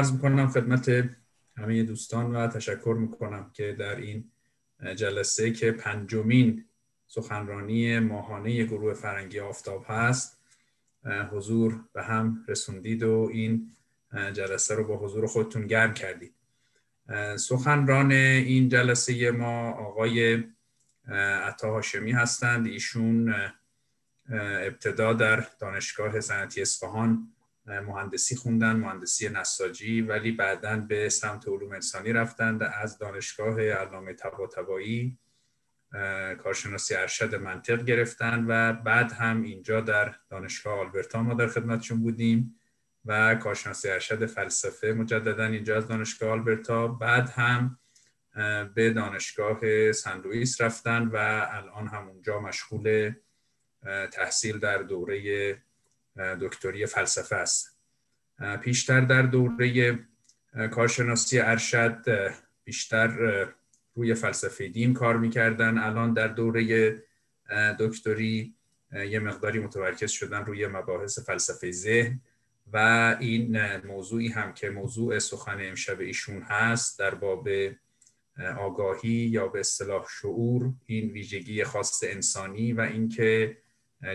عرض می‌کنم خدمت همه دوستان و تشکر می‌کنم که در این جلسه که پنجمین سخنرانی ماهانه گروه فرنگی آفتاب هست حضور به هم رسوندید و این جلسه رو با حضور خودتون گرم کردید. سخنران این جلسه ما آقای عطا هاشمی هستند. ایشون ابتدا در دانشگاه صنعتی اصفهان مهندسی خوندن مهندسی نساجی ولی بعدا به سمت علوم انسانی رفتند از دانشگاه علامه طباطبایی کارشناسی ارشد منطق گرفتن و بعد هم اینجا در دانشگاه آلبرتا ما در خدمتشون بودیم و کارشناسی ارشد فلسفه مجددا اینجا از دانشگاه آلبرتا. بعد هم به دانشگاه سن رفتن و الان هم اونجا مشغول تحصیل در دوره دکتری فلسفه است. پیشتر در دوره کارشناسی ارشد بیشتر روی فلسفه دین کار می‌کردن. الان در دوره دکتری یه مقداری متمرکز شدن روی مباحث فلسفه ذهن و این موضوعی هم که موضوع سخن امشب ایشون هست در باب آگاهی یا به اصطلاح شعور این ویژگی خاص انسانی و اینکه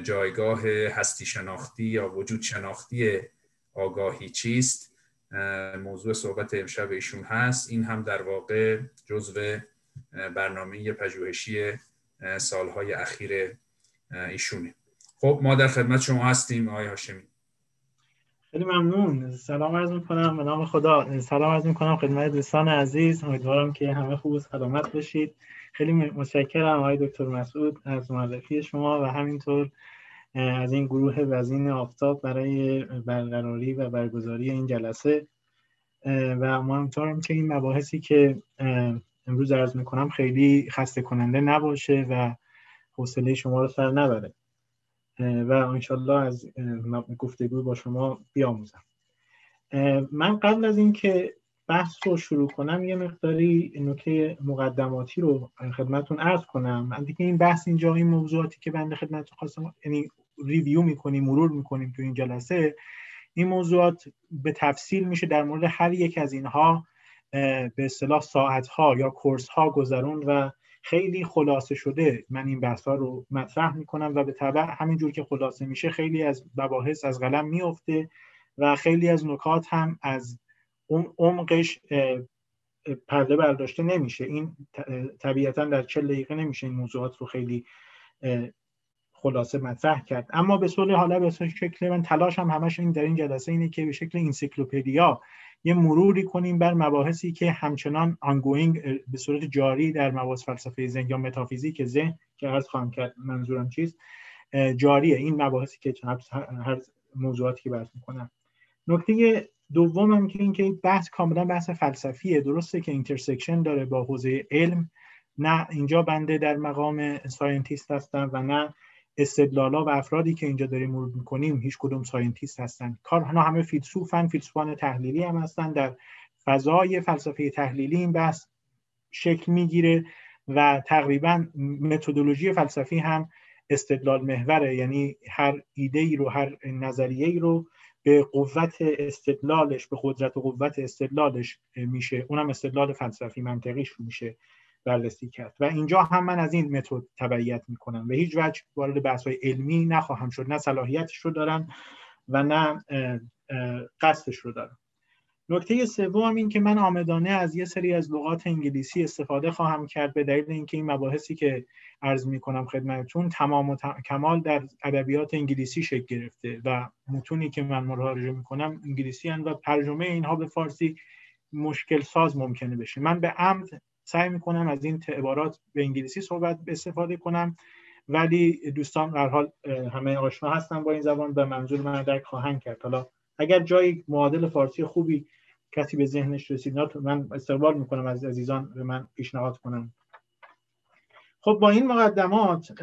جایگاه هستی شناختی یا وجود شناختی آگاهی چیست؟ موضوع صحبت امشب ایشون هست. این هم در واقع جزو برنامه پژوهشی سالهای اخیر ایشونه. خب ما در خدمت شما هستیم آقای هاشمی. خیلی ممنون. سلام عرض می‌کنم. به نام خدا. سلام عرض می‌کنم خدمت دوستان عزیز. امیدوارم که همه خوب سلامت باشید. خیلی متشکرم آقای دکتر مسعود از معرفی شما و همینطور از این گروه وزین آفتاب برای برقراری و برگزاری این جلسه. و امیدوارم که این مباحثی که امروز عرض می‌کنم خیلی خسته کننده نباشه و حوصله شما رو سر نبره. و انشالله از گفتگو با شما بیاموزم. من قبل از اینکه بحث رو شروع کنم یه مقداری نکته مقدماتی رو خدمتون عرض کنم. من دیگه این بحث اینجا این موضوعاتی که بنده خدمتتون خواستم یعنی ریویو می‌کنیم مرور می‌کنیم تو این جلسه این موضوعات به تفصیل میشه در مورد هر یک از اینها به اصطلاح ساعت ها یا کورس ها گذرون و خیلی خلاصه شده من این بحث ها رو مطرح می‌کنم و به طبع همینجور که خلاصه میشه خیلی از مباحث از قلم میفته و خیلی از نکات هم از اون عمقش پرده برداشته نمیشه. این طبیعتا در چهل دقیقه نمیشه این موضوعات رو خیلی خلاصه مطرح کرد. اما به صورت حالا به شکل من تلاش هم همش این در این جلسه اینه که به شکل encyclopedia یه مروری کنیم بر مباحثی که همچنان ongoing به صورت جاری در مباحث فلسفه ذهن یا متافیزیک ذهن که عرض خواهم کرد منظورم چیست؟ جاریه. این مباحثی که هر موضوعاتی که بحث می‌کنم. نکته دومم که اینکه بحث کاملا بحث فلسفیه. درسته که intersection داره با حوزه علم. نه اینجا بنده در مقام scientist هستم و نه استدلالا و افرادی که اینجا داریم مرور می‌کنیم. هیچ کدوم scientist هستن. کار همه فیلسوفن فیلسوفان تحلیلی هم هستن. در فضای فلسفه تحلیلی این بحث شکل می‌گیره و تقریبا متدولوژی فلسفی هم استدلال محوره. یعنی هر ایده ای رو هر نظریه ای رو به قوت استدلالش به قدرت و قوت استدلالش میشه. اونم استدلال فلسفی منطقیش میشه بررسی کرد. و اینجا هم من از این متد تبعیت می‌کنم. و هیچ وجه وارد بحث های علمی نخواهم شد. نه صلاحیتش رو دارم و نه قصدش رو دارم. نکته سوم این که من آمدانه از یه سری از لغات انگلیسی استفاده خواهم کرد به دلیل اینکه این مباحثی که عرض می کنم خدمتتون تمام و کمال در ادبیات انگلیسی شکل گرفته و متونی که من مراجعه می کنم انگلیسی هن و ترجمه اینها به فارسی مشکل ساز ممکنه بشه. من به عمد سعی می‌کنم از این عبارات به انگلیسی صحبت استفاده کنم ولی دوستان در حال همه آشنا هستن با این زبان به منظور من درک خواهند کرد. حالا اگر جایی معادل فارسی خوبی کسی به ذهنش رسید من استقبال می‌کنم از عزیزان به من پیشنهاد کنم خب با این مقدمات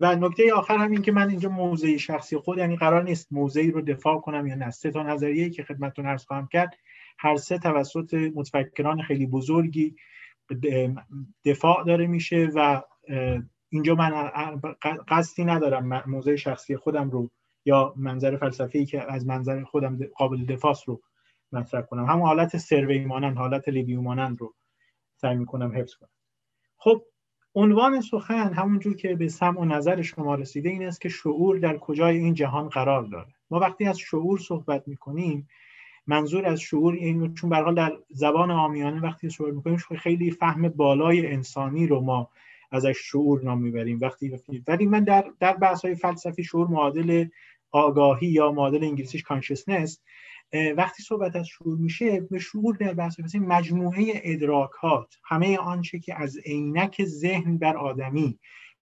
و نکته آخر هم این که من اینجا موضع شخصی خود یعنی قرار نیست موضعی رو دفاع کنم یا نه. سه تا نظریه که خدمتتون عرض خواهم کرد. هر سه توسط متفکران خیلی بزرگی دفاع داره میشه و اینجا من قصدی ندارم. موضع شخصی خودم رو یا منظر فلسفی که از منظر خودم قابل دفاع رو مطرح کنم. همون حالت سروی مانند حالت ریویو مانند رو سعی می‌کنم حفظ کنم. خب عنوان سخن همونجور که به سمع و نظر شما رسیده این است که شعور در کجای این جهان قرار داره. ما وقتی از شعور صحبت می‌کنیم منظور از شعور این چون به در زبان عامیانه وقتی صحبت می‌کنیم خیلی فهم بالای انسانی رو ما ازش شعور نام می‌بریم وقتی ولی من در در بحث های فلسفی شعور معادل آگاهی یا معادل انگلیسیش کانشسنس وقتی صحبت از شعور میشه به شعور در بحث مثل مجموعه ادراکات همه آنچه که از عینک ذهن بر آدمی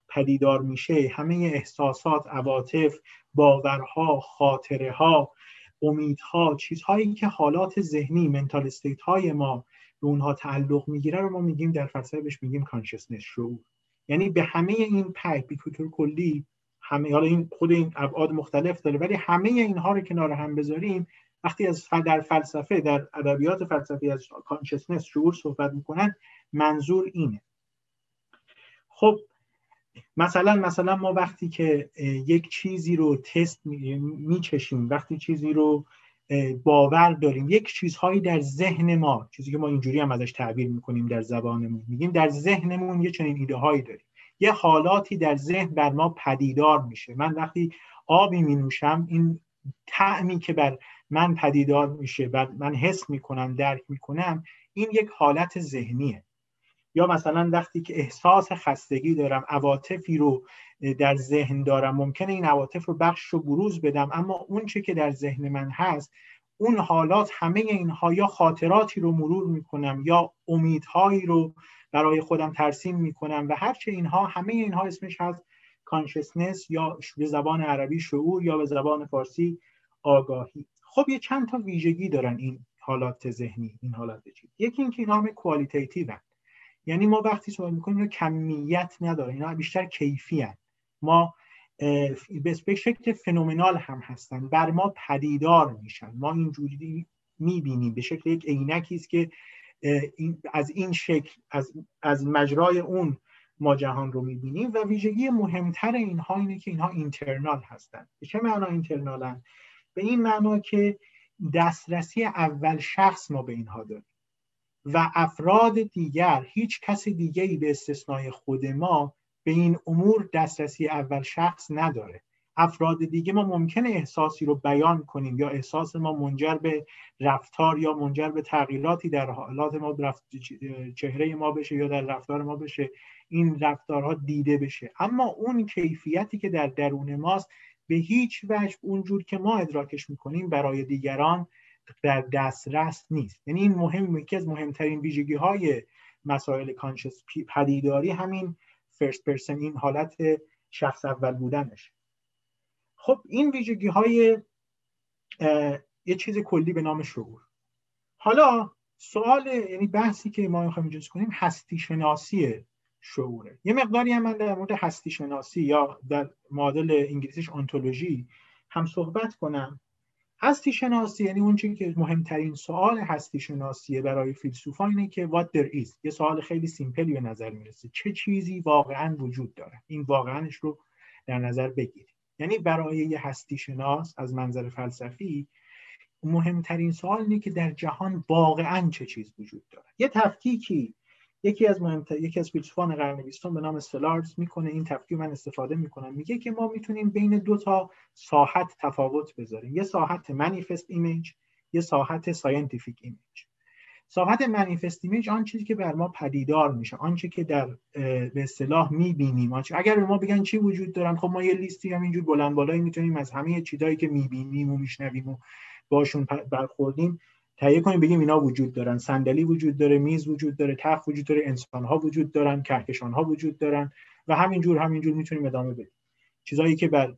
پدیدار میشه همه احساسات عواطف باورها خاطره ها امیدها چیزهایی که حالات ذهنی منتال استیت های ما به اونها تعلق می‌گیره رو ما میگیم در فلسفه بهش میگیم کانشسنس شعور. یعنی به همه این پک بیکوتور کلی همه حالا این خود این ابعاد مختلف داره ولی همه اینها رو کنار هم بذاریم. وقتی از در فلسفه در ادبیات فلسفی از کانشسنس شعور صحبت می‌کنن منظور اینه. خب مثلا مثلا ما وقتی که یک چیزی رو تست میچشیم وقتی چیزی رو باور داریم. یک چیزهایی در ذهن ما چیزی که ما اینجوری هم ازش تعبیر می‌کنیم در زبانمون میگیم در ذهنمون یه چنین ایده هایی داریم. یه حالاتی در ذهن بر ما پدیدار میشه. من وقتی آبی می نوشم این تعمی که بر من پدیدار میشه و من حس می‌کنم درک می‌کنم این یک حالت ذهنیه. یا مثلا وقتی که احساس خستگی دارم عواطفی رو در ذهن دارم. ممکنه این عواطف رو بخش رو بروز بدم اما اون چه که در ذهن من هست اون حالات همه اینها یا خاطراتی رو مرور می‌کنم یا امیدهایی رو برای خودم ترسیم می‌کنم و هرچه اینها همه اینها اسمش هست consciousness یا به زبان عربی شعور یا به زبان فارسی آگاهی. خب یه چند تا ویژگی دارن این حالات ذهنی این حالات چیز یکی اینکه اینا همه qualitative یعنی ما وقتی صحبت می‌کنیم کمیت نداره اینا بیشتر کیفی هن. ما به شکل فنومنال هم هستن. بر ما پدیدار میشن. ما اینجوری می‌بینیم. به شکل یک عینکی است که از این شکل از, از مجرای اون ما جهان رو می‌بینیم و ویژگی مهمتر اینها اینه که اینها اینترنال هستن. به چه معنا اینترنالن؟ به این معنا که دسترسی اول شخص ما به اینها داریم و افراد دیگر هیچ کس دیگری به استثنای خود ما به این امور دسترسی اول شخص نداره. افراد دیگه ما ممکنه احساسی رو بیان کنیم یا احساس ما منجر به رفتار یا منجر به تغییراتی در حالات ما رفت چهره ما بشه یا در رفتار ما بشه این رفتارها دیده بشه. اما اون کیفیتی که در درون ماست به هیچ وجه اونجور که ما ادراکش می‌کنیم برای دیگران در دسترس نیست. یعنی این مهم یکی از مهمترین ویژگی های مسائل conscious پدیداری همین first person این حالت شخص اول بودنش. خب این ویژگی های یه چیز کلی به نام شعور. حالا سوال یعنی بحثی که ما می‌خوایم اینجا کنیم هستی شناسی شعوره. یه مقداری هم من در مورد هستی شناسی یا در معادل انگلیسیش ontology هم صحبت کنم. هستی شناسی یعنی اون چیزی که مهمترین سوال هستی شناسی برای فیلسوفا اینه که what there is. یه سوال خیلی simple ی به نظر می‌رسه. چه چیزی واقعا وجود داره؟ این واقعاش رو در نظر بگیرید. یعنی برای یه هستی شناس از منظر فلسفی مهمترین سوال اینه که در جهان واقعا چه چیز وجود داره؟ یه تفکیکی یکی از مهمتر یکی از فیلسوفان قرن بیستم به نام سلارز می‌کنه این تفکیک من استفاده می‌کنم. میگه که ما می‌تونیم بین دو تا ساحت تفاوت بذاریم. یه ساحت manifest image یه ساحت scientific image ساحت manifest image آن چیزی که بر ما پدیدار میشه آنچه که در به اصطلاح می‌بینیم. اگر به ما بگن چی وجود دارن خب ما یه لیستی هم اینجور بلند بالایی می‌تونیم از همه چیزایی که می‌بینیم و میشنویم و باشون برخوردیم. تهیه کنیم بگیم اینا وجود دارن. صندلی وجود داره میز وجود داره تخت وجود داره انسان ها وجود دارن کهکشان ها وجود دارن و همینجور همینجور می‌تونیم ادامه بدیم. چیزایی که بر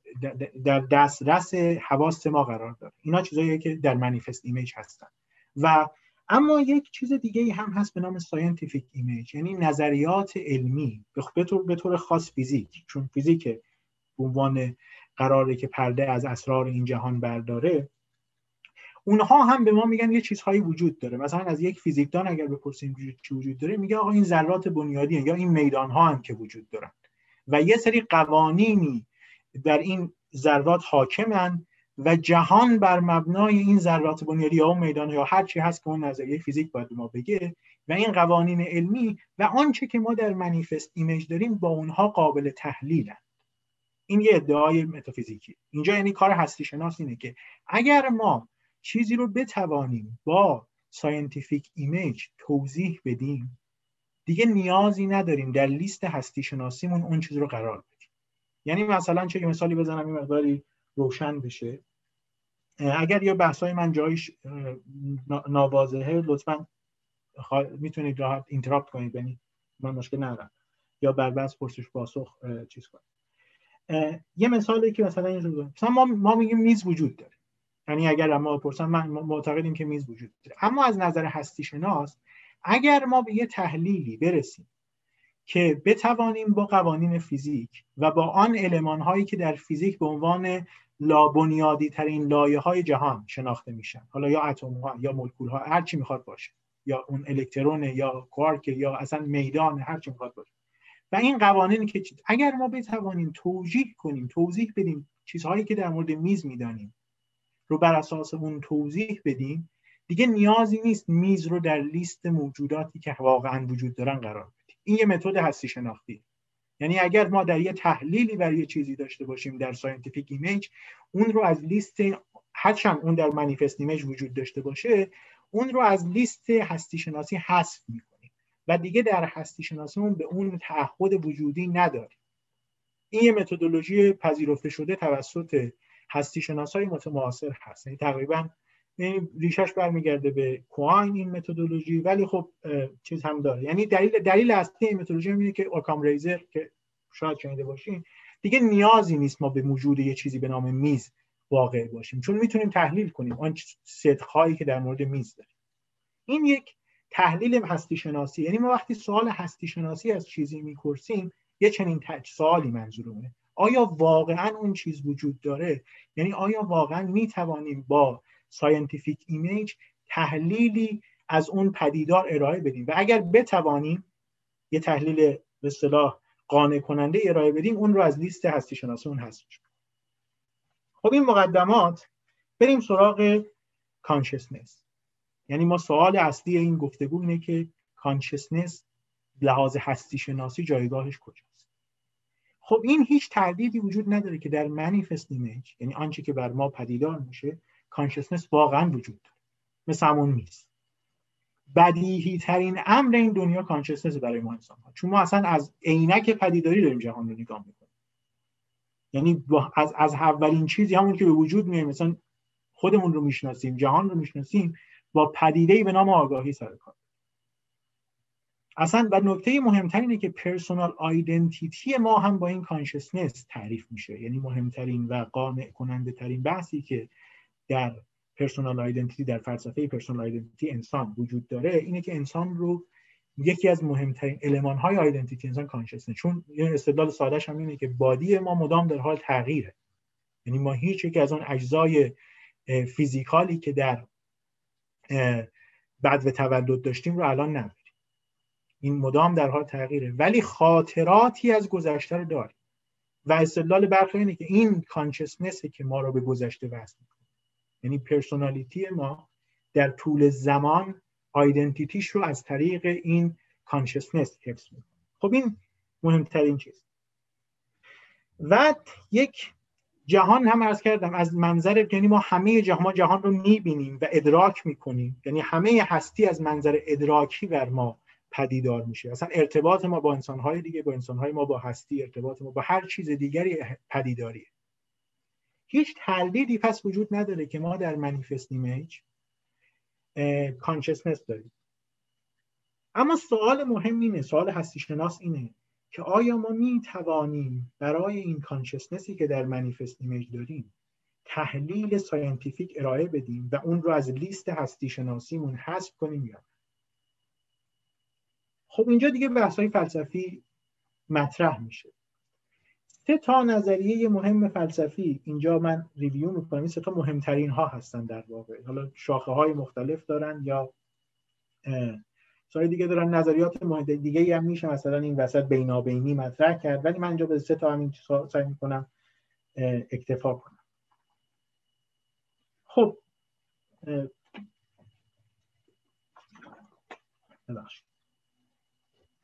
در دسترس حواس ما قرار داره. اینا چیزایی که در منیفست ایمیج هستن. و اما یک چیز دیگه هم هست به نام scientific image یعنی نظریات علمی به طور به طور خاص فیزیک. چون فیزیک به عنوان قراره که پرده از اسرار این جهان برداره اونها هم به ما میگن یه چیزهایی وجود داره. مثلا از یک فیزیکدان اگر بپرسیم چی وجود داره میگه آقا این ذرات بنیادی یا این میدان ها هم که وجود دارن. و یه سری قوانینی در این ذرات حاکمن و جهان بر مبنای این ذرات بنیادی یا میدان یا هر چی هست که اون نظریه فیزیک باید ما بگه و این قوانین علمی و آنچه که ما در manifest image داریم با اونها قابل تحلیلن این یه ادعای متافیزیکی اینجا یعنی کار هستی شناس اینه که اگر ما چیزی رو بتوانیم با scientific image توضیح بدیم. دیگه نیازی نداریم در لیست هستی شناسیمون اون چیز رو قرار بدیم. یعنی مثلا چه مثالی بزنم این مقداری روشن بشه. اگر یا بحثای من جایش نابازهه لطفا می‌تونید راحت اینتراپت کنید یعنی من مشکل ندارم. یا بر بحث پرسش پاسخ چیز کنید. یه مثالی که مثلا این مثلا ما ما میگیم میز وجود داره. یعنی اگر ما بپرسن من معتقدیم که میز وجود داره. اما از نظر هستی شناس اگر ما به یه تحلیلی برسیم که بتوانیم با قوانین فیزیک و با آن علمان هایی که در فیزیک به عنوان لابنیادی ترین لایه های جهان شناخته میشن حالا یا اتم ها یا مولکول ها هر چی می‌خواد باشه یا اون الکترون یا کوارک یا اصلا میدان هر چی می‌خواد باشه. و این قوانینی که اگر ما بتوانیم توجیه کنیم توضیح بدیم چیزهایی که در مورد میز می‌دانیم رو بر اساس اون توضیح بدیم دیگه نیازی نیست میز رو در لیست موجوداتی که واقعا وجود دارن قرار بدیم این یه متد هستی شناختی. یعنی اگر ما در یه تحلیلی برای چیزی داشته باشیم در scientific image اون رو از لیست هرچند اون در manifest image وجود داشته باشه اون رو از لیست هستی شناسی حذف می‌کنیم. و دیگه در هستی شناسیمون به اون تعهد وجودی نداریم. این یه متدولوژی پذیرفته شده توسط هستی شناسای معاصر هست. یعنی تقریبا یعنی ریشش برمیگرده به کواین این متدولوژی ولی خب چیز هم داره. یعنی دلیل دلیل اصلی این متدولوژی اینه که اوکام ریزر که شاید شنیده باشین دیگه نیازی نیست ما به موجود یه چیزی به نام میز واقع باشیم چون می‌تونیم تحلیل کنیم آن صدقهایی که در مورد میز داریم. این یک تحلیل هستی شناسی یعنی ما وقتی سوال هستی شناسی از چیزی می‌پرسیم یه چنین سوالی منظورمه آیا واقعا اون چیز وجود داره؟ یعنی آیا واقعا می‌توانیم با scientific image تحلیلی از اون پدیدار ارائه بدیم؟ و اگر بتوانیم یه تحلیل به اصطلاح قانع کننده ارائه بدیم اون رو از لیست هستی شناسی اون هست خب این مقدمات بریم سراغ consciousness یعنی ما سوال اصلی این گفتگو اینه که consciousness لحاظ هستی شناسی جایگاهش کجاست؟ خب این هیچ تردیدی وجود نداره که در manifest image یعنی آنچه که بر ما پدیدار میشه consciousness واقعا وجود داره. مثل همون نیست بدیهی ترین امر این دنیا consciousness برای ما انسان ها چون ما اصلا از عینک پدیداری داریم جهان رو نگاه می‌کنیم. یعنی از از اولین چیزی همون که به وجود میاد مثلا خودمون رو می‌شناسیم جهان رو می‌شناسیم با پدیده به نام آگاهی سر کار. اصلا و نکته مهمتر اینه که personal identity ما هم با این consciousness تعریف میشه. یعنی مهمترین و قانع کننده ترین بحثی که در personal identity در فلسفه personal identity انسان وجود داره اینه که انسان رو یکی از مهمترین المان های identity انسان consciousness چون یه استدلال سادهش هم اینه که body ما مدام در حال تغییره. یعنی ما هیچ یک از اون اجزای physical ی که در بدو تولد داشتیم رو الان نداریم. این مدام در حال تغییره. ولی خاطراتی از گذشته رو داریم و استدلال برخی اینه که این consciousness ه که ما رو به گذشته وصل یعنی personality ما در طول زمان identity ش رو از طریق این consciousness حفظ می‌کنه. خب این مهمترین چیز. و یک جهان هم ارز کردم از منظر یعنی ما همه جهان جهان رو می‌بینیم و ادراک می‌کنیم. یعنی همه هستی از منظر ادراکی بر ما پدیدار میشه. اصلا ارتباط ما با انسانهای دیگه با انسانهای ما با هستی ارتباط ما با هر چیز دیگری پدیداریه. هیچ تردیدی پس وجود نداره که ما در manifest image consciousness داریم. اما سوال مهم اینه سوال هستی شناس اینه که آیا ما می توانیم برای این consciousness ی که در manifest image داریم تحلیل scientific ارائه بدیم و اون رو از لیست هستی شناسیمون حذف کنیم یا خب اینجا دیگه بحث های فلسفی مطرح میشه. سه تا نظریه مهم فلسفی. اینجا من ریویو می‌کنم. این سه تا مهمترین ها هستن در واقع. حالا شاخه های مختلف دارن یا سای دیگه دارن. نظریات مهم دیگه هم میشه. مثلا این وسط بینابینی مطرح کرد. ولی من اینجا به سه تا همین سعی می‌کنم اکتفا کنم. خب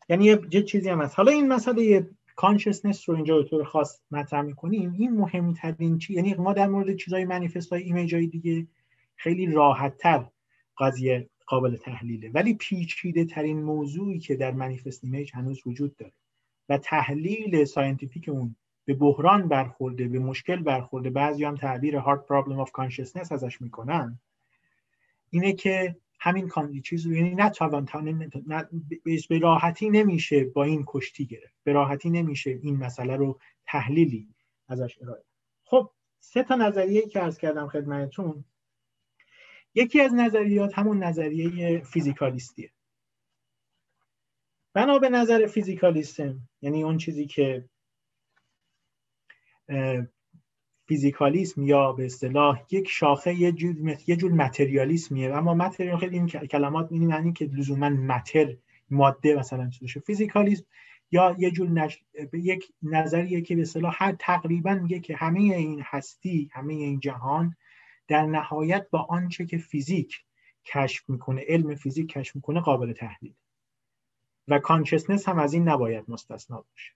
یعنی یه چیزی هم هست. حالا این مسئله consciousness رو اینجا به طور خاص مطرح می‌کنیم. این مهمترین چی یعنی ما در مورد چیزای منیفست های image های دیگه خیلی راحت تر قضیه قابل تحلیله. ولی پیچیده ترین موضوعی که در manifest image هنوز وجود داره و تحلیل scientific اون به بحران برخورده به مشکل برخورده بعضی هم تعبیر hard problem of consciousness ازش می‌کنن اینه که همین چیز رو یعنی نتوان به راحتی نمیشه با این کشتی گرفت. به راحتی نمیشه این مسئله رو تحلیلی ازش ارائه خب سه تا نظریه که ارز کردم خدمتتون. یکی از نظریات همون نظریه فیزیکالیستیه. بنا به نظر فیزیکالیستم یعنی اون چیزی که فیزیکالیسم یا به اصطلاح یک شاخه یه جور یه جور متریالیسمیه. اما متریال خیلی این کلمات می‌نی معنی که لزوما متر ماده مثلا چیزشه فیزیکالیسم یا یه جور نش... یک نظریه که به اصطلاح هر تقریبا میگه که همه این هستی همه این جهان در نهایت با آنچه که فیزیک کشف می‌کنه علم فیزیک کشف می‌کنه قابل تحلیل. و کانشسنس هم از این نباید مستثنا باشه.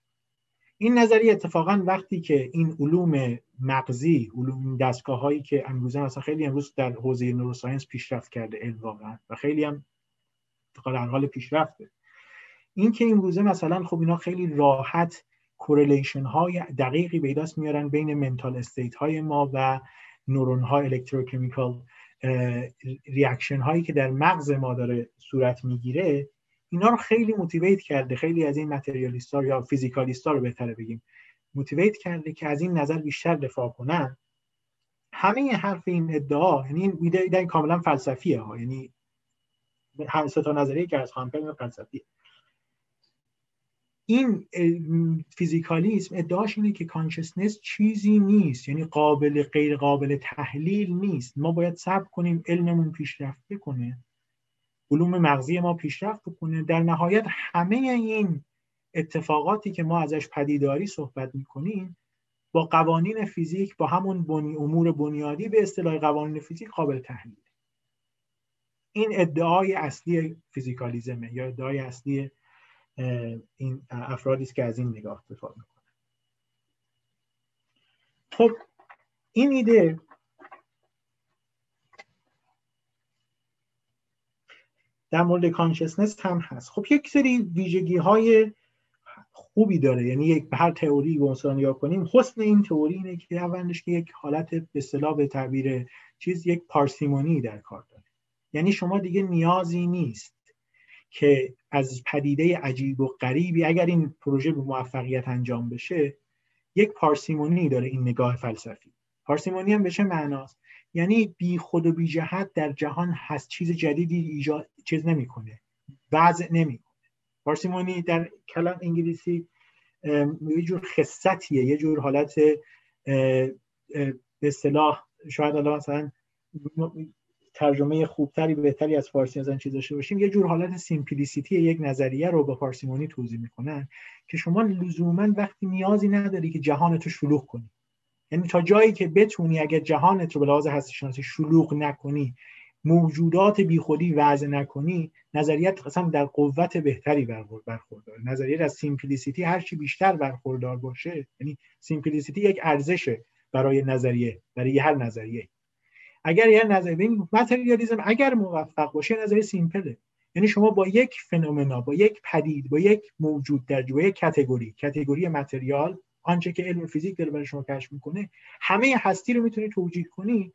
این نظریه اتفاقا وقتی که این علوم مغزی علوم دستگاه هایی که امروزه مثلا خیلی امروز در حوزه neuroscience پیشرفت کرده علم واقعا و خیلی هم در حال پیشرفته. این که امروزه مثلا خب اینا خیلی راحت correlation های دقیقی به دست میارن بین mental state های ما و نورون ها electrochemical reaction هایی که در مغز ما داره صورت می‌گیره اینا رو خیلی موتیویت کرده خیلی از این متریالیست ها یا فیزیکالیست ها رو بهتره بگیم. موتیویت کرده که از این نظر بیشتر دفاع کنن. همه حرف این ادعا یعنی این ایده کاملا فلسفیه ها. یعنی هم تا نظریه که از خامپل فلسفیه. این فیزیکالیسم ادعاش اینه که کانشسنس چیزی نیست. یعنی قابل غیر قابل تحلیل نیست. ما باید صبر کنیم علممون پیشرفت بکنه. علوم مغزی ما پیشرفت بکنه. در نهایت همه این اتفاقاتی که ما ازش پدیداری صحبت می‌کنیم با قوانین فیزیک با همون بنی امور بنیادی به اصطلاح قوانین فیزیک قابل تحلیل. این ادعای اصلی فیزیکالیزمه یا ادعای اصلی این افرادی است که از این نگاه دفاع می‌کنه خب این ایده در مورد کانشسنس هم هست. خب یک سری ویژگی های خوبی داره. یعنی یک هر تئوری رو یا کنیم حسن این تئوری اینه که اولش که یک حالت به اصطلاح به تعبیر چیز یک پارسیمونی در کار داره. یعنی شما دیگه نیازی نیست که از پدیده عجیب و غریبی اگر این پروژه به موفقیت انجام بشه یک پارسیمونی داره این نگاه فلسفی. پارسیمونی هم بشه معناست؟ یعنی بی خود و بی جهت در جهان هست. چیز جدیدی ایجاد چیز نمی‌کنه. وضع نمی‌کنه. پارسیمونی در کلام انگلیسی یه جور خصتیه. یه جور حالت به اصطلاح شاید الان مثلا ترجمه خوبتری بهتری از فارسی از این چیز داشته باشیم. یه جور حالت سیمپلیسیتی یک نظریه رو با پارسیمونی توضیح می‌کنن که شما لزوما وقتی نیازی نداری که جهانتو رو شلوغ کنی. یعنی تا جایی که بتونی اگر جهانت رو به لحاظ هستی شناسی شلوغ نکنی موجودات بیخودی وضع نکنی نظریت اصلا در قوت بهتری برخوردار. نظریه از simplicity هر چی بیشتر برخوردار باشه یعنی simplicity یک ارزشه برای نظریه برای هر نظریه. اگر یه نظریه materialism اگر موفق باشه نظریه simple ه یعنی شما با یک phenomena با یک پدیده با یک موجود در با یک category category material آنچه که علم فیزیک داره برای شما کشف می‌کنه همه هستی رو می‌تونی توجیه کنی.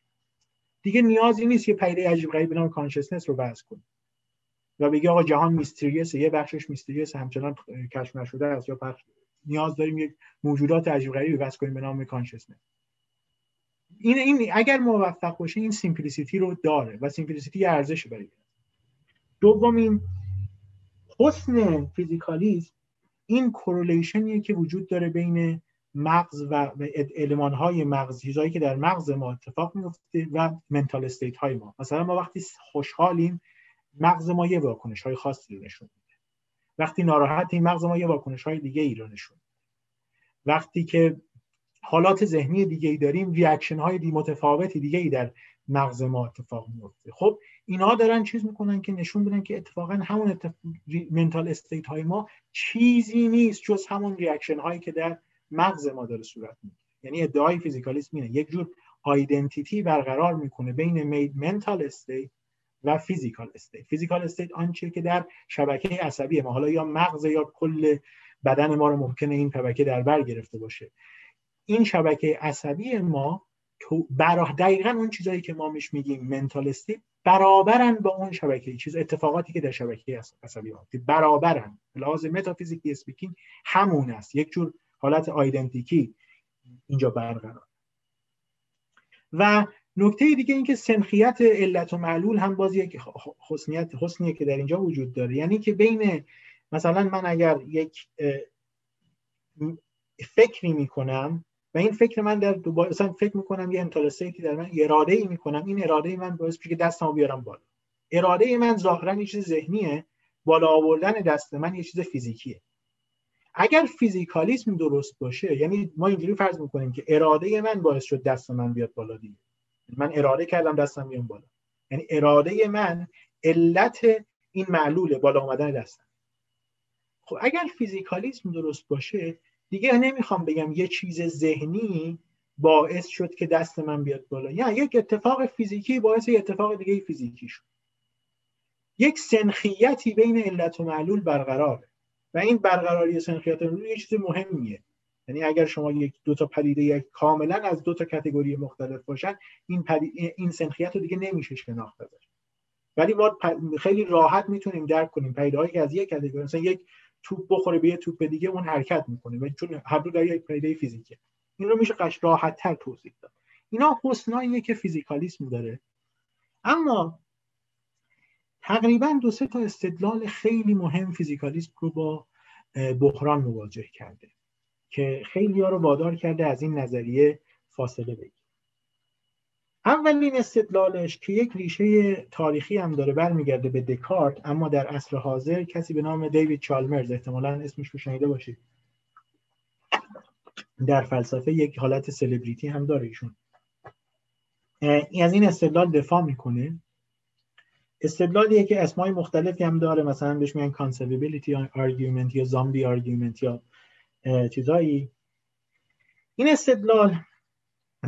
دیگه نیازی نیست یه پدیده عجیب غریب به نام consciousness رو وضع کنی. و بگی آقا جهان mystery س یه بخشش mystery س همچنان کشف نشده است. یا بخش نیاز داریم یک موجودات عجیب غریبی وضع کنیم به نام consciousness این این اگر موفق باشه این simplicity رو داره و simplicity ارزشه برای دومین حسن فیزیکالیسم این correlation یه که وجود داره بین مغز و المان های مغز چیزهایی که در مغز ما اتفاق میفته و mental state های ما. مثلا ما وقتی خوشحالیم مغز ما یه واکنش های خاصی رو نشون میده. وقتی ناراحتیم مغز ما یه واکنش های دیگه ای رو نشون میده. وقتی که حالات ذهنی دیگه ای داریم reaction های دی متفاوتی دیگه ای در مغز ما اتفاق میفته خب اینها دارن چیز می‌کنن که نشون بدن که اتفاقا همون اتف... mental state های ما چیزی نیست جز همون reaction هایی که در مغز ما داره صورت می‌گیره. یعنی ادعای فیزیکالیسم اینه. یک جور identity برقرار می‌کنه بین mental state و physical state physical state آنچه که در شبکه عصبی ما. حالا یا مغز یا کل بدن ما رو ممکنه این شبکه در بر گرفته باشه. این شبکه عصبی ما برا دقیقا اون چیزایی که ما بهش میگیم mental state برابرن با اون شبکه چیز اتفاقاتی که در شبکه عصبی ما. برابرن. لحاظ metaphysically speaking همون است. یک جور حالت آیدنتیکی اینجا برقرار. و نکته دیگه اینکه سنخیت علت و معلول هم باز یک حسنیت حسنیه که در اینجا وجود داره. یعنی که بین مثلا من اگر یک فکری می‌کنم و این فکر من در دوباره مثلا فکر می‌کنم یه انتالسیتی در من اراده ای می‌کنم این اراده من باعث میشه که دستمو بیارم بالا. اراده من ظاهرا یه چیز ذهنیه بالا آوردن دست من یه چیز فیزیکیه. اگر فیزیکالیسم درست باشه یعنی ما اینجوری فرض می‌کنیم که اراده من باعث شد دست من بیاد بالا دیگه. من اراده کردم دستم بیام بالا. یعنی اراده من علت این معلول بالا آمدن دستم. خب اگر فیزیکالیسم درست باشه دیگه نمی‌خوام بگم یه چیز ذهنی باعث شد که دست من بیاد بالا. یا یک اتفاق فیزیکی باعث یه اتفاق دیگه فیزیکی شد. یک سنخیتی بین علت و معلول برقراره. و این برقراری سنخیت معلول یه چیز مهمیه. یعنی اگر شما یک دو تا پدیده یک کاملا از دو تا کاتگوری مختلف باشن این این سنخیت رو دیگه نمیشه شناخت ازش. ولی ما خیلی راحت می‌تونیم درک کنیم پیدایی که از یک کاتگوری مثلا یک توپ بخوره به یه توپ دیگه اون حرکت می‌کنه و چون هر دو در یک پیدای فیزیکه. این رو میشه قش راحت تر توضیح داد. اینا حسناییه که فیزیکالیسم داره. اما تقریبا دو سه تا استدلال خیلی مهم فیزیکالیسم رو با بحران مواجه کرده که خیلی ها رو وادار کرده از این نظریه فاصله بگیر اولین استدلالش که یک ریشه تاریخی هم داره برمیگرده به دکارت اما در عصر حاضر کسی به نام دیوید چالمرز احتمالا اسمش رو شنیده باشید. در فلسفه یک حالت سلبریتی هم داره ایشون. از این استدلال دفاع می‌کنه. استدلالیه که اسمای مختلفی هم داره مثلا بهش میگن conceivability argument یا zombie argument یا چیزایی. این استدلال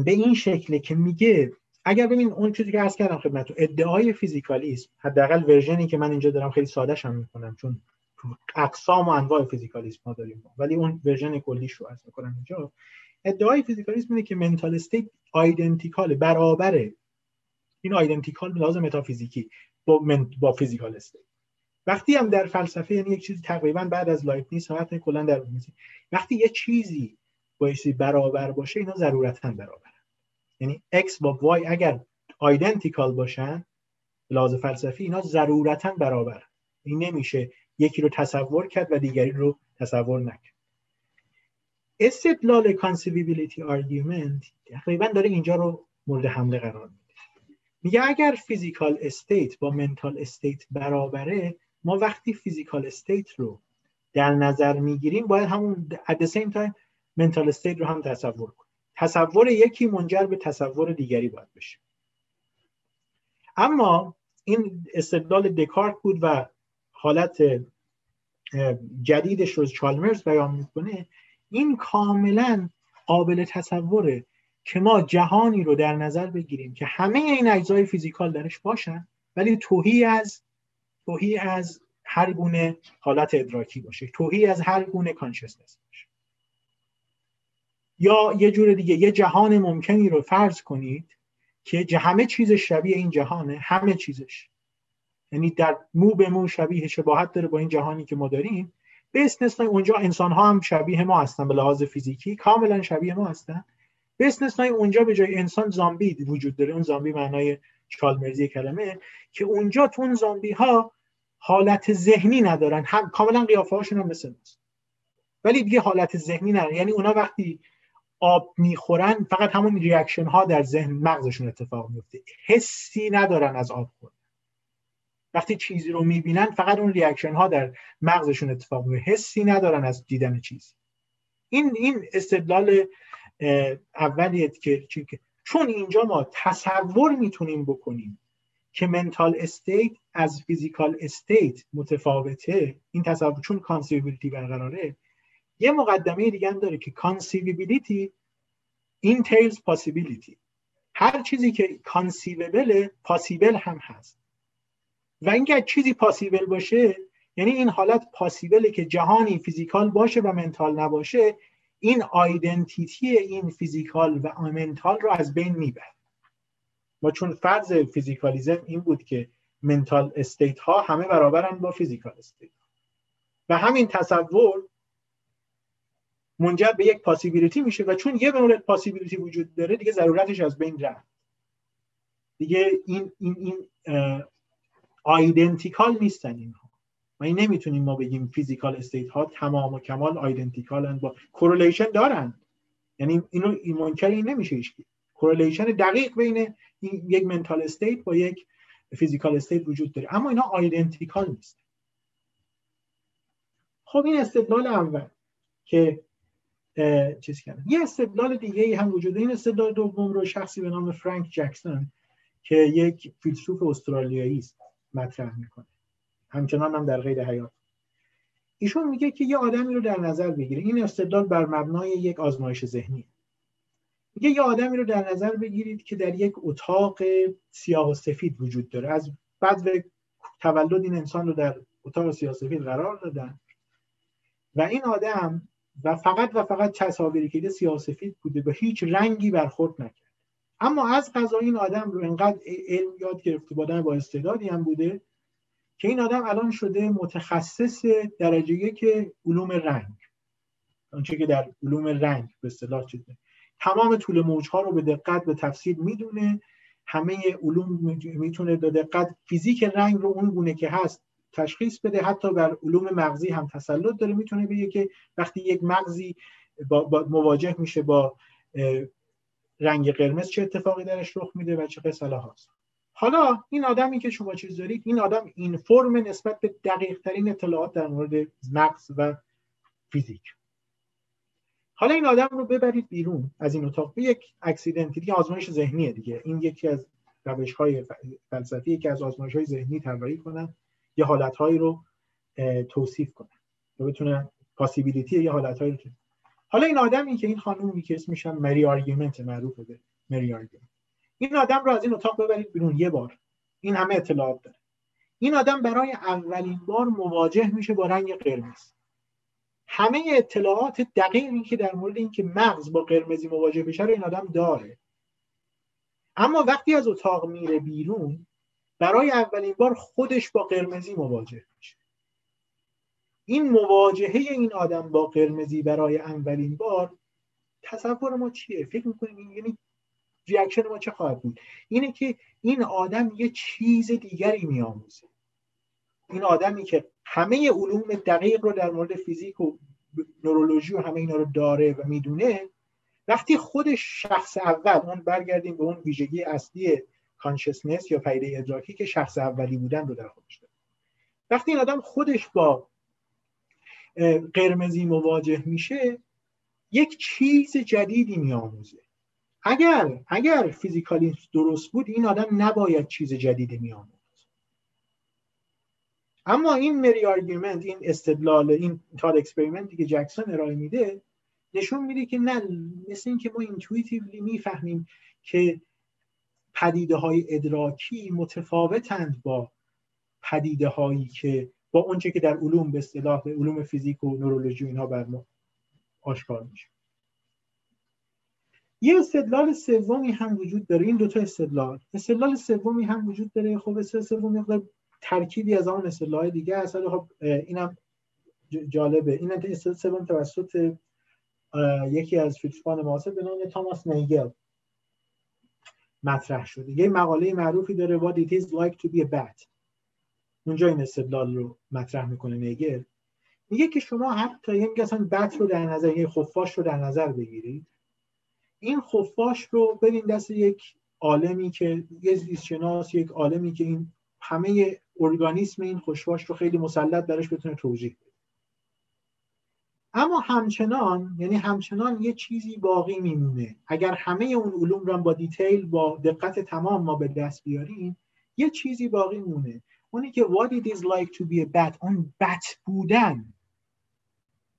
به این شکله که میگه اگر ببین اون چیزی که عرض کردم خدمتتون ادعای فیزیکالیسم حداقل version ی که من اینجا دارم خیلی ساده هم می‌کنم چون اقسام و انواع فیزیکالیسم ما داریم. ولی اون version کلیش رو عرض می‌کنم اینجا. ادعای فیزیکالیسم اینه که mental state identical برابره این identical لحاظ متافیزیکی با من با physical state وقتی هم در فلسفه یعنی یک چیزی تقریبا بعد از لایبنیز حتی کلا در وقتی یه چیزی بایستی برابر باشه اینا ضرورتا برابر یعنی x با y اگر identical باشن لحاظ فلسفی اینا ضرورتا برابر. این نمیشه یکی رو تصور کرد و دیگری رو تصور نکرد. استدلال conceivability argument تقریبا داره اینجا رو مورد حمله قرار میده. میگه اگر physical state با mental state برابره ما وقتی physical state رو در نظر می‌گیریم باید همون at the same time mental state رو هم تصور کنیم. تصور یکی منجر به تصور دیگری باید بشه. اما این استدلال دکارت بود و حالت جدیدش رو چالمرز بیان می‌کنه. این کاملا قابل تصوره که ما جهانی رو در نظر بگیریم که همه این اجزای فیزیکال درش باشن ولی توهی از توهی از هر گونه حالت ادراکی باشه. توهی از هر گونه کانشسنس باشه. یا یه جور دیگه یه جهان ممکنی رو فرض کنید که همه چیز شبیه این جهانه همه چیزش. یعنی در مو به مو شبیه شباهت داره با این جهانی که ما داریم. به استثنای اونجا انسان ها هم شبیه ما هستن به لحاظ فیزیکی کاملا شبیه ما هستن. به استثنای اونجا به جای انسان زامبی وجود داره اون زامبی معنای چالمرزی کلمه که اونجا تو اون زامبی ها حالت ذهنی ندارن. هم کاملا قیافه هاشون هم مثل ولی دیگه حالت ذهنی ندارن. یعنی اونا وقتی آب می‌خورن فقط همون ریاکشن ها در ذهن مغزشون اتفاق میفته. حسی ندارن از آب خوردن. وقتی چیزی رو می‌بینن فقط اون reaction ها در مغزشون اتفاق میفته حسی ندارن از دیدن چیزی. این این استدلال اولیه که چون اینجا ما تصور می‌تونیم بکنیم که mental state از physical state متفاوته این تصور چون conceivability برقراره یه مقدمه دیگه هم داره که conceivability entails possibility هر چیزی که conceivable possible هم هست. و اینکه چیزی possible باشه یعنی این حالت possible ه که جهانی physical باشه و mental نباشه این identity این physical و mental رو از بین می‌بره. ما چون فرض فیزیکالیزم این بود که mental state ها همه برابرن با physical state. و همین تصور منجر به یک possibility میشه و چون یه مورد possibility وجود داره دیگه ضرورتش از بین رفت. دیگه این این این identical نیستن اینها. و این نمی‌تونیم ما بگیم physical state ها تمام و کمال identical ن با correlation دارن. یعنی اینو این منکر این نمیشه هیچکی. correlation دقیق بین یک mental state با یک physical state وجود داره. اما اینا identical نیست خب این استدلال اول که چیز کردن. یه استدلال دیگه ای هم وجود این استدلال دوم رو شخصی به نام فرانک جکسون که یک فیلسوف استرالیایی است مطرح می‌کنه. همچنان هم در غیر حیات. ایشون میگه که یه آدمی رو در نظر بگیره. این استدلال بر مبنای یک آزمایش ذهنی. میگه یه آدمی رو در نظر بگیرید که در یک اتاق سیاه و سفید وجود داره. از بعد تولد این انسان رو در اتاق سیاه و سفید قرار دادن. و این آدم و فقط و فقط تصاویری که سیاه سفید بوده و هیچ رنگی برخورد نکرد. اما از قضا این آدم رو انقدر علم یاد گرفته بودن با استعدادی هم بوده که این آدم الان شده متخصص درجه که علوم رنگ. آنچه که در علوم رنگ به اصطلاح چیزه تمام طول موجها رو به دقت به تفسیر می‌دونه. همه علوم می‌تونه به دقت فیزیک رنگ رو اون گونه که هست تشخیص بده. حتی بر علوم مغزی هم تسلط داره. می‌تونه بگه که وقتی یک مغزی با, مواجه میشه با رنگ قرمز چه اتفاقی درش رخ میده و چه قصه هاست. حالا این آدمی که شما چیز دارید این آدم این فرم نسبت به دقیق ترین اطلاعات در مورد مغز و فیزیک. حالا این آدم رو ببرید بیرون از این اتاق. به یک اکسیدنتی دیگه آزمایش ذهنیه دیگه. این یکی از روش های فلسفی که از آزمایش های ذهنی طراحی کنن. یه حالتهایی رو توصیف کنن و بتونن possibility یه حالتهایی رو حالا این آدمی که این خانومی که اسمش Mary argument معروفه به Mary argument این آدم رو از این اتاق ببرید بیرون یه بار. این همه اطلاعات داره. این آدم برای اولین بار مواجه میشه با رنگ قرمز. همه اطلاعات دقیقی که در مورد اینکه مغز با قرمزی مواجه بشه رو این آدم داره. اما وقتی از اتاق میره بیرون برای اولین بار خودش با قرمزی مواجه میشه. این مواجهه این آدم با قرمزی برای اولین بار تصور ما چیه؟ فکر می‌کنیم یعنی ریاکشن ما چه خواهد بود؟ اینه که این آدم یه چیز دیگری میآموزه. این آدمی که همه علوم دقیق رو در مورد فیزیک و نورولوژی و همه اینا رو داره و می‌دونه وقتی خودش شخص اول اون برگردیم به اون ویژگی اصلی consciousness یا پدیده ادراکی که شخص اولی بودن رو در خودش داره. وقتی این آدم خودش با قرمزی مواجه میشه یک چیز جدیدی میآموزه. اگر اگر فیزیکالیسم درست بود این آدم نباید چیز جدیدی میآموخت اما این Mary argument این استدلال این thought experiment ی که جکسون ارائه میده نشون میده که نه مثل اینکه ما اینتویتیولی می‌فهمیم که پدیده های ادراکی متفاوتند با پدیده هایی که با اونچه که در علوم به اصطلاح علوم فیزیک و نورولوژی اینها بر ما آشکار میشه. یه استدلال سومی هم وجود داره. این دوتا استدلال. استدلال سومی هم وجود داره. خب استدلال سومی مقدار ترکیبی از اون استدلال دیگه هست خب اینم جالبه. این استدلال سوم توسط یکی از فیلسوفان معاصر به نام تاماس نیگل مطرح شده. یه مقاله معروفی داره What it is like to be a bat. اونجا این استدلال رو مطرح می‌کنه نیگل. میگه که شما حتی یه میگه اصلا بت رو در نظر یه خفاش رو در نظر بگیرید. این خفاش رو بدین دست یک عالمی که یه زیستشناس یک عالمی که این همه ارگانیسم این خفاش رو خیلی مسلط برش بتونه توضیح بده. اما همچنان یعنی همچنان یه چیزی باقی میمونه. اگر همه اون علوم رو با دیتیل با دقت تمام ما به دست بیاریم یه چیزی باقی مونه اونی که what it is like to be a bat اون بت بودن.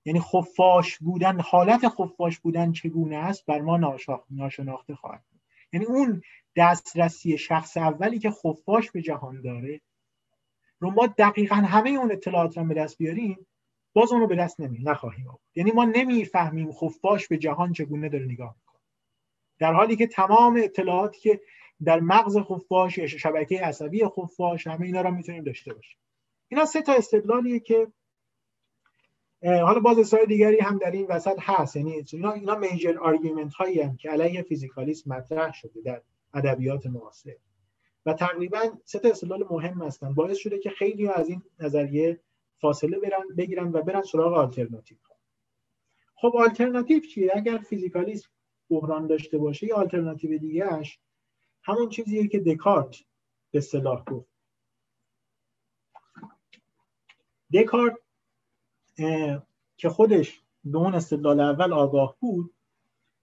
یعنی خفاش بودن حالت خفاش بودن چگونه است بر ما ناشناخته خواهد یعنی اون دسترسی شخص اولی که خفاش به جهان داره رو ما دقیقا همه اون اطلاعات رو به دست بیاریم باز اون رو به دست نمی نخواهیم آورد. یعنی ما نمی‌فهمیم خفاش به جهان چگونه داره نگاه می‌کنه. در حالی که تمام اطلاعاتی که در مغز خفاش یا شبکه عصبی خفاش همه اینا رو می‌تونیم داشته باشیم. اینا سه تا استدلالیه که حالا باز اصلاح دیگری هم در این وسط هست. یعنی اینا اینا میجر آرگومنت هایی هم که علیه فیزیکالیسم مطرح شده در ادبیات معاصر. و تقریبا سه تا استدلال مهم هستن باعث شده که خیلی از این نظریه فاصله برن بگیرن و برن سراغ آلترناتیو. خب آلترناتیو چیه؟ اگر فیزیکالیسم بحران داشته باشه یا آلترناتیو دیگهش همون چیزیه که دکارت به اصطلاح گفت. دکارت که خودش به اون استدلال اول آگاه بود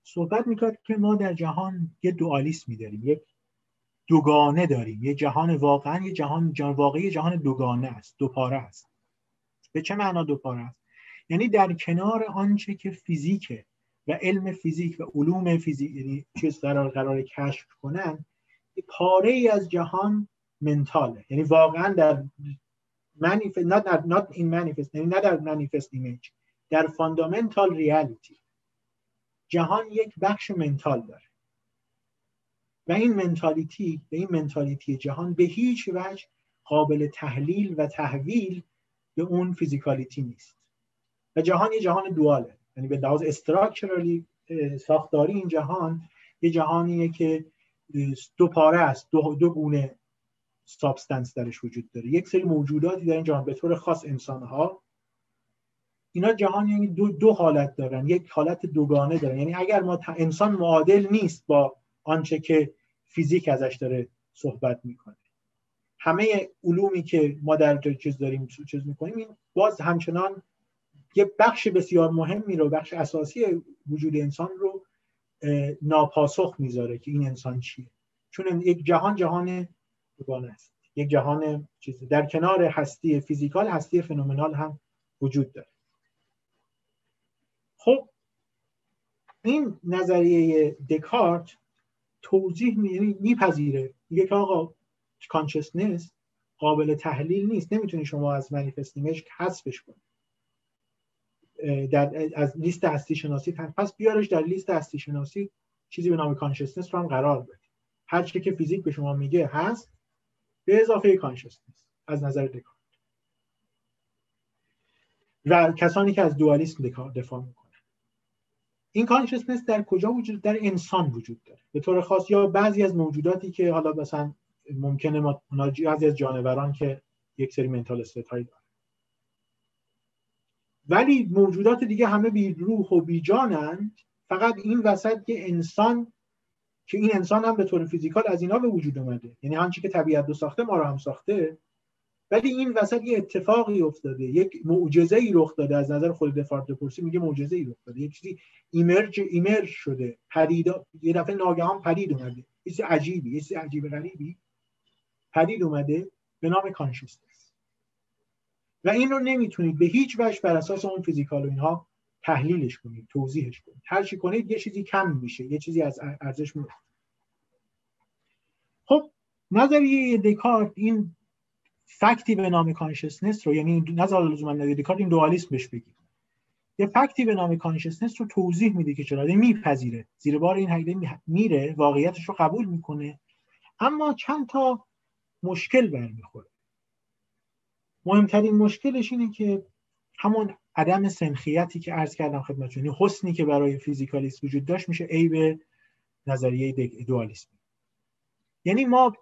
صحبت می‌کرد که ما در جهان یه دوالیسمی داریم یک دوگانه داریم. یه جهان واقعا یه جهان واقعی جهان دوگانه است دوپاره است. به چه معنا دوپاره است یعنی در کنار آنچه که فیزیکه و علم فیزیک و علوم فیزیک یعنی چیز قرار قرار کشف کنن پاره ای از جهان منتاله. یعنی واقعا در manifest not, not in manifest یعنی نه در manifest image در fundamental reality. جهان یک بخش mental داره. و این mentality به این mentality جهان به هیچ وجه قابل تحلیل و تحویل به اون physicality نیست. و جهان یه جهان dual ه. یعنی به لحاظ structural ی ساختاری این جهان یه جهانیه که دو پاره است. دو, دو گونه substance درش وجود داره. یک سری موجوداتی در این جهان به طور خاص انسان ها اینا جهان یعنی دو, دو حالت دارن. یک حالت دوگانه دارن. یعنی اگر ما انسان معادل نیست با آنچه که فیزیک ازش داره صحبت می‌کنه. همه علومی که ما در چیز داریم چیز می‌کنیم این باز همچنان یه بخش بسیار مهمی رو بخش اساسی وجود انسان رو ناپاسخ می‌ذاره که این انسان چیه. چون یک جهان جهان دوگانه است. یک جهان چیز در کنار هستی فیزیکال هستی فنومنال هم وجود داره. خب این نظریه دکارت توضیح میپذیره. میگه که آقا consciousness قابل تحلیل نیست. نمی‌تونی شما از manifest image حذفش کنی. در از لیست هستی شناسی پس بیارش در لیست هستی شناسی چیزی به نام consciousness رو هم قرار بده هر چی که فیزیک به شما میگه هست به اضافه consciousness از نظر دکارت. و کسانی که از دوالیسم دفاع می‌کنن. این consciousness در کجا وجود در انسان وجود داره؟ به طور خاص یا بعضی از موجوداتی که حالا مثلا ممکنه ما بعضی از جانوران که یک سری mental state دارن. ولی موجودات دیگه همه بی روح و بی جانند فقط این وسط که انسان که این انسان هم به طور physical از اینا به وجود اومده. یعنی آنچه که طبیعت رو ساخته ما رو هم ساخته. ولی این وسط یه اتفاقی افتاده. یک معجزه ای رخ داده. از نظر خود دکارت پرسی میگه معجزه ای رخ داده. یک چیزی emerge emerge شده. پدید یه دفعه ناگهان پدید اومده. چیزی عجیبی یه چیزی عجیب غریبی. پدید اومده به نام consciousness و این رو نمی‌تونید به هیچ وجه بر اساس اون physical و اینها تحلیلش کنید توضیحش کنید. هر چی کنید یه چیزی کم میشه یه چیزی از ارزش میفته خب نظریه دکارت این فکتی به نام کانشسنس رو یعنی نظر لزوما نظریه دکارت این دوالیسم بهش بگیم. یه فکتی به نام کانشسنس رو توضیح میده که چرا. میپذیره. زیر بار این حقیقت میره واقعیتش رو قبول می‌کنه. اما چند تا مشکل برمیخوره. مهمترین مشکلش اینه که همون عدم سنخیتی که عرض کردم خدمتتون حسنی که برای فیزیکالیست وجود داشت میشه عیب نظریه دوالیسم. یعنی ما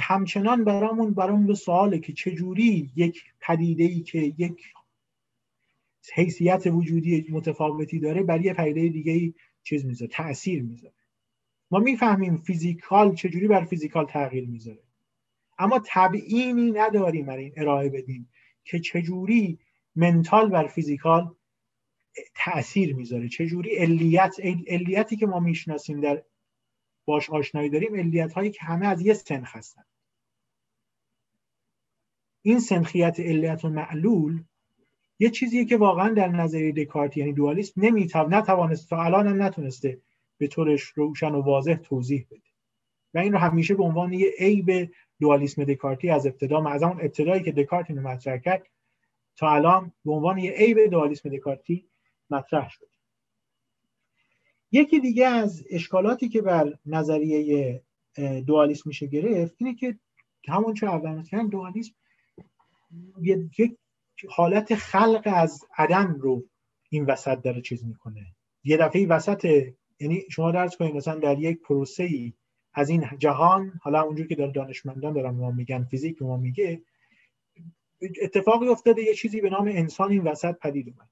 همچنان برامون برامون به سواله که چجوری یک پدیده که یک حیثیت وجودی متفاوتی داره برای یه پدیده دیگه چیز می‌ذاره تاثیر می‌ذاره. ما می‌فهمیم فیزیکال چجوری بر فیزیکال تغییر می‌ذاره. اما تبعینی نداریم برای این ارائه بدیم که چجوری منتال بر فیزیکال تاثیر می‌ذاره چه جوری علیت علیتی که ما می‌شناسیم در باش آشنایی داریم علیت هایی که همه از یه سنخ هستن. این سنخیت علیت و معلول یه چیزیه که واقعا در نظریه دکارت یعنی دوالیسم نمی‌توان نتوانست تا الان نتونسته به طورش روشن و واضح توضیح بده. و این رو همیشه به عنوان یه عیب دوالیسم دکارتی از ابتدا از اون ابتدایی که دکارت اینو مطرح کرد تا الان به عنوان یه عیب دوالیسم دکارتی مطرح شد. یکی دیگه از اشکالاتی که بر نظریه دوالیسم میشه گرفت اینه که همون چه اول کردم دوالیسم یک حالت خلق از عدم رو این وسط داره چیز می‌کنه. یه دفعه وسط یعنی شما درس کنید مثلا در یک پروسه ای از این جهان حالا اونجور که دانشمندان دارن ما میگن فیزیک ما میگه اتفاقی افتاده یه چیزی به نام انسان این وسط پدید اومد.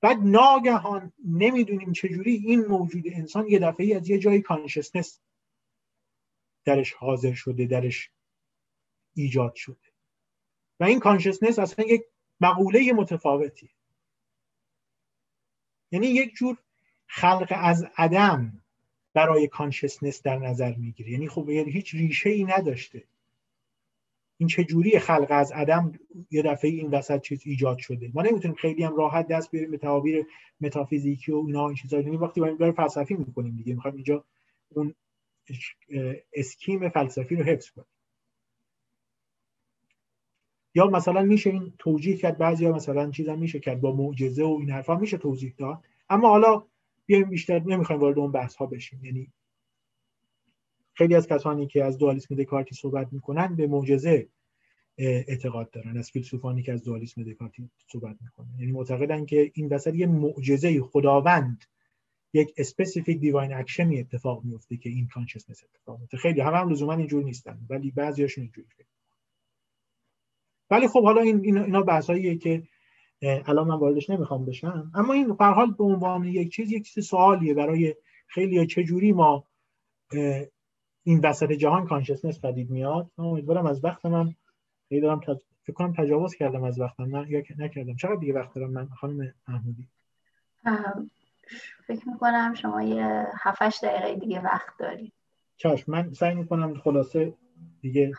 بعد ناگهان نمی‌دونیم چجوری این موجود انسان یه دفعه از یه جایی کانشسنس درش حاضر شده درش ایجاد شده. و این کانشسنس اصلا یک مقوله متفاوتی یعنی یک جور خلق از عدم برای کانشسنس در نظر می‌گیره. یعنی خب یعنی هیچ ریشه ای نداشته. این چه جوری خلق از عدم یه دفعه این وسط چیز ایجاد شده؟ ما نمی‌تونیم خیلی هم راحت دست بیاریم به تعابیر متافیزیکی و اینا این چیزا. یعنی وقتی ما فلسفی می‌کنیم دیگه می‌خوایم اینجا اون اسکیم فلسفی رو حفظ کنیم. یا مثلا میشه این توجیه کرد بعضی ها مثلا چیزا میشه کرد با معجزه و این حرفا میشه توضیح داد. اما حالا بیایم بیشتر نمی‌خوایم وارد اون بحث ها بشیم. یعنی خیلی از کسانی که از دوالیسم دکارتی صحبت می‌کنن به معجزه اعتقاد دارن. از فیلسوفانی که از دوالیسم دکارتی صحبت می‌کنن. یعنی معتقدن که این وسط یه معجزه خداوند یک specific divine action ی اتفاق میفته که این consciousness اتفاق میفته خیلی هم, هم لزوما اینجور نیستن ولی بعضیاشون اینجوری ولی خب حالا این اینا بحثاییه که الان من واردش نمی‌خوام بشم. اما این به حال به عنوان یک چیز یک چیز سوالیه برای خیلی چه جوری ما این وسط جهان کانشسنس پدید میاد. من امیدوارم از وقت من خیلی دارم تج... فکر کنم تجاوز کردم از وقتم نه یا نکردم. چقدر دیگه وقت دارم من خانم محمودی؟ فکر می‌کنم شما یه 7 دقیقه دیگه وقت دارید. چاش من سعی می‌کنم خلاصه دیگه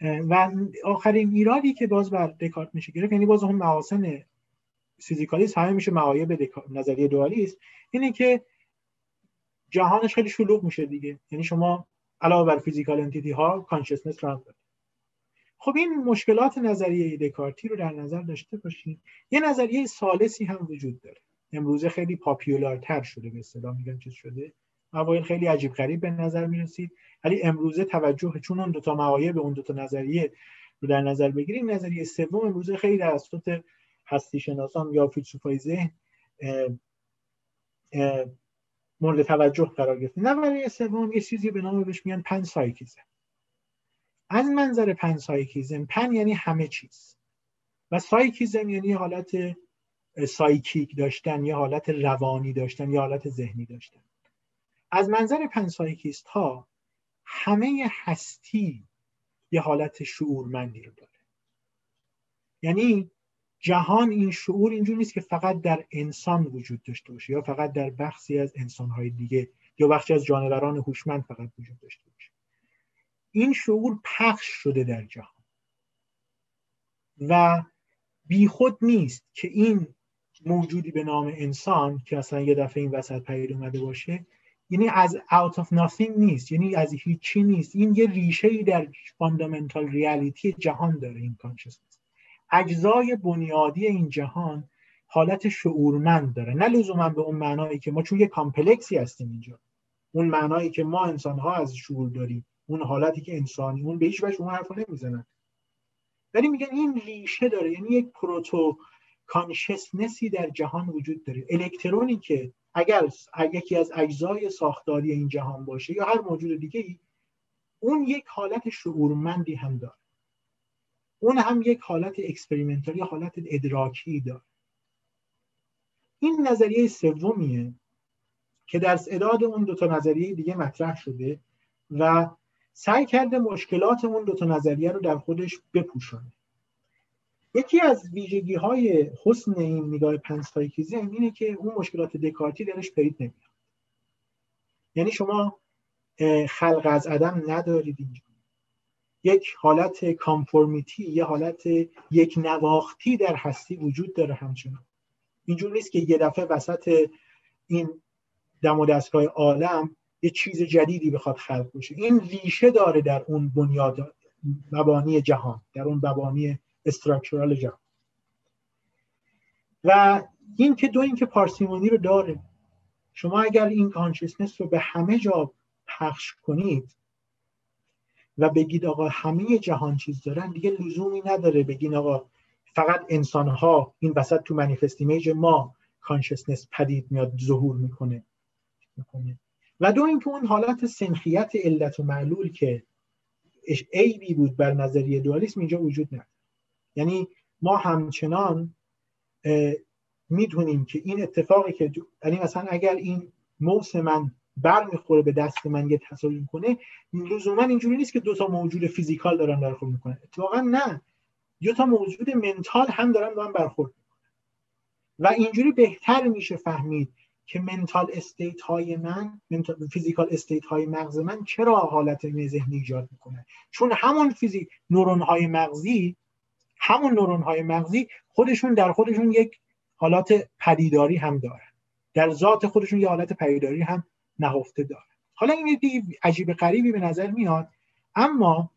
و آخرین ایرادی که باز بر دکارت میشه گرفت یعنی باز اون محاسن فیزیکالیست همه میشه معایب نظریه دوالیست. اینه که جهانش خیلی شلوغ میشه دیگه. یعنی شما علاوه بر physical entity ها consciousness رو خب این مشکلات نظریه دکارتی رو در نظر داشته باشین. یه نظریه ثالثی هم وجود داره. امروزه خیلی popular تر شده به اصطلاح میگم چیز شده. اوایل خیلی عجیب غریب به نظر می رسید ولی امروزه توجه چون اون دوتا معایب اون دوتا نظریه رو در نظر بگیریم نظریه سوم امروزه خیلی توسط هستی شناسان یا فیلسوفای ذهن مورد توجه قرار گرفته. نظریه سوم یه چیزی به نام بهش میگن panpsychism از منظر panpsychism pan یعنی همه چیز. و psychism یعنی حالت psychic داشتن یا حالت روانی داشتن یا حالت ذهنی داشتن. از منظر panpsychist ها همه هستی یه حالت شعورمندی رو داره. یعنی جهان این شعور اینجور نیست که فقط در انسان وجود داشته باشه یا فقط در بخشی از انسانهای دیگه یا بخشی از جانوران هوشمند فقط وجود داشته باشه. این شعور پخش شده در جهان. و بیخود نیست که این موجودی به نام انسان که اصلا یه دفعه این وسط پدید اومده باشه یعنی از out of nothing نیست یعنی از هیچی نیست. این یه ریشه ای در fundamental reality جهان داره این consciousness اجزای بنیادی این جهان حالت شعورمند داره. نه لزوما به اون معنایی که ما چون یه complex ی هستیم اینجا. اون معنایی که ما انسان ها از شعور داریم. اون حالتی که انسانی اون به هیچ وجه اون حرفو نمی‌زنن. ولی میگن این ریشه داره یعنی یک proto consciousness ی در جهان وجود داره. الکترونی که اگر یکی از اجزای ساختاری این جهان باشه یا هر موجود دیگه ای اون یک حالت شعورمندی هم داره. اون هم یک حالت experimental حالت ادراکی داره. این نظریه سومیه که در عداد اون دو تا نظریه دیگه مطرح شده و سعی کرده مشکلات اون دو تا نظریه رو در خودش بپوشانه یکی از ویژگی های حسن این نگاه پنسایکیزم اینه که اون مشکلات دکارتی درش پرید نمیاد. یعنی شما خلق از عدم ندارید اینجا. یک حالت کانفورمیتی یه حالت یک نواختی در هستی وجود داره همچنان. اینجور نیست که یه دفعه وسط این دم و دستگاه عالم یه چیز جدیدی بخواد خلق بشه. این ریشه داره در اون بنیاد مبانی جهان در اون مبانی استراکچورال جهان. و این که دو این که پارسیمونی رو داره شما اگر این کانشسنس رو به همه جا پخش کنید و بگید آقا همه جهان چیز دارن دیگه لزومی نداره بگین آقا فقط انسان ها این وسط تو manifest image ما consciousness پدید میاد ظهور می‌کنه و دو اینکه اون حالت سنخیت علت و معلول که عیبی بود بر نظریه دوالیسم اینجا وجود نداره. یعنی ما همچنان می‌دونیم که این اتفاقی که یعنی مثلا اگر این موس من بر می‌خوره به دست من یه تصادف کنه لزوما اینجوری نیست که دو تا موجود physical دارن برخورد می‌کنن. اتفاقا نه. دو تا موجود mental هم دارن با هم برخورد می‌کنن. و اینجوری بهتر میشه فهمید که mental state های من physical state های مغز من چرا حالت ذهنی ایجاد می‌کنه چون همون فیزیک نورون های مغزی همون نورون های مغزی خودشون در خودشون یک حالات پدیداری هم دارن. در ذات خودشون یه حالت پدیداری هم نهفته دارن. حالا این دیگه عجیب غریبی به نظر میاد اما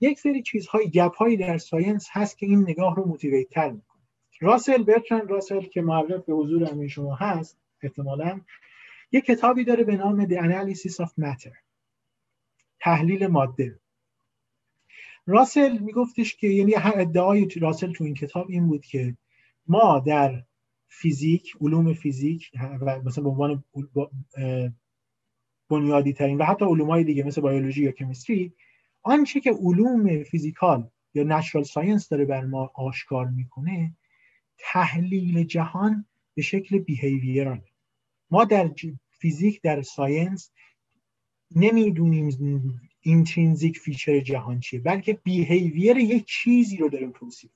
یک سری چیزهای gap در science هست که این نگاه رو motivate تر می‌کنه. راسل برتراند راسل که معرف به حضور همه شما هست احتمالا یک کتابی داره به نام The Analysis of Matter تحلیل ماده. راسل میگفتش که یعنی هر ادعای راسل تو این کتاب این بود که ما در فیزیک علوم فیزیک و مثلا به عنوان بنیادی ترین و حتی علوم های دیگه مثل بیولوژی یا chemistry آنچه که علوم physical یا natural science داره بر ما آشکار می‌کنه تحلیل جهان به شکل behavior انه ما در فیزیک در science نمی‌دونیم intrinsic feature جهان چیه؟ بلکه behavior یک چیزی رو داریم توصیف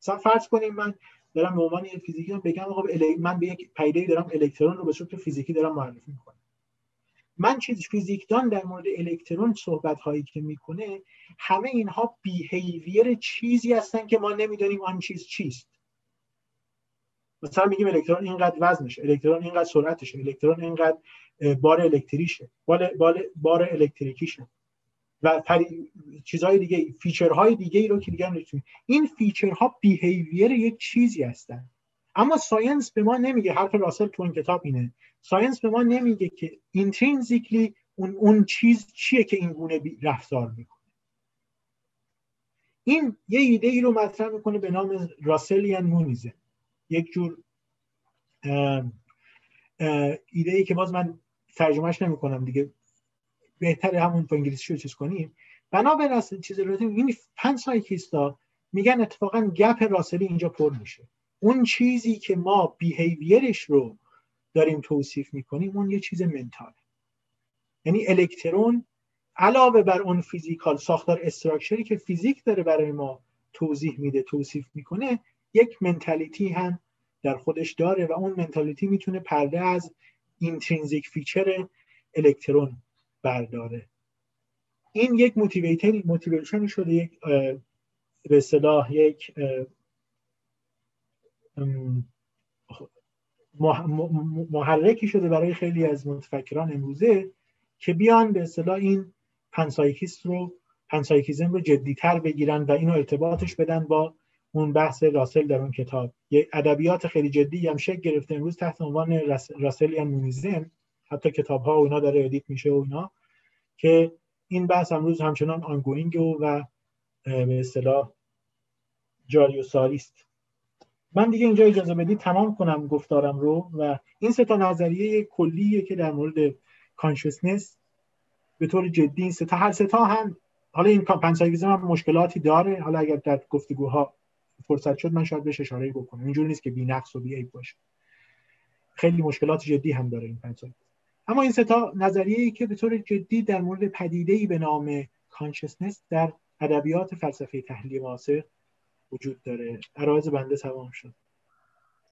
مثلا فرض کنیم من دارم به عنوان فیزیکدان بگم آقا من به یک پیدایی دارم الکترون رو به صورت فیزیکی دارم معرفی می‌کنم. من چیز فیزیکدان در مورد الکترون صحبت هایی که می‌کنه همه اینها behavior چیزی هستن که ما نمی‌دونیم آن چیز چیست. مثلا میگیم الکترون اینقدر وزنشه الکترون اینقدر سرعتشه الکترون اینقدر بار الکتریشه. بار, بار, بار الکتریکیشه. و چیزهای دیگه feature های دیگه ای رو که دیگه این feature ها behavior یک چیزی هستن. اما science به ما نمیگه حرف راسل تو این کتاب اینه. science به ما نمیگه که intrinsically اون اون چیز چیه که این گونه رفتار می‌کنه. این یه ایده ای رو مطرح می‌کنه به نام Russellian monism ه. یک جور ایده ای که باز من ترجمهش نمی کنم دیگه. بهتر همون با انگلیسی رو چیز کنیم. بنابر چیز رو این panpsychist ا میگن اتفاقا gap راسلی اینجا پر میشه. اون چیزی که ما behavior ش رو داریم توصیف می‌کنیم اون یه چیز mental ه یعنی الکترون علاوه بر اون physical ساختار structure ی که فیزیک داره برای ما توضیح میده توصیف می‌کنه یک mentality هم در خودش داره و اون mentality می‌تونه پرده از intrinsic feature الکترون برداره. این یک motivation شده یک به اصطلاح یک محرکی شده برای خیلی از متفکران امروزه که بیان به اصطلاح این panpsychist رو panpsychism رو جدیتر بگیرن و اینو ارتباطش بدن با اون بحث راسل در اون کتاب. یه ادبیات خیلی جدی هم شکل گرفته امروز تحت عنوان Russellian monism حتی کتاب ها و اینا داره edit میشه و که این بحث امروز همچنان ongoing و به اصطلاح جاری و ساری من دیگه اینجا اجازه بدید تمام کنم گفتارم رو و این سه تا نظریه کلیه که در مورد consciousness به طور جدی این سه تا هر سه تا هم حالا این panpsychism هم مشکلاتی داره. حالا اگر در گفتگوها فرصت شد من شاید بهش اشاره بکنم. اینجوری نیست که بی نقص و بی عیب باشه. خیلی مشکلات جدی هم داره این پنسایگیزم اما این سه تا نظریه ای که به طور جدی در مورد پدیده ای به نام کانشسنس در ادبیات فلسفه تحلیل معاصر وجود داره. عرایز بنده تمام شد.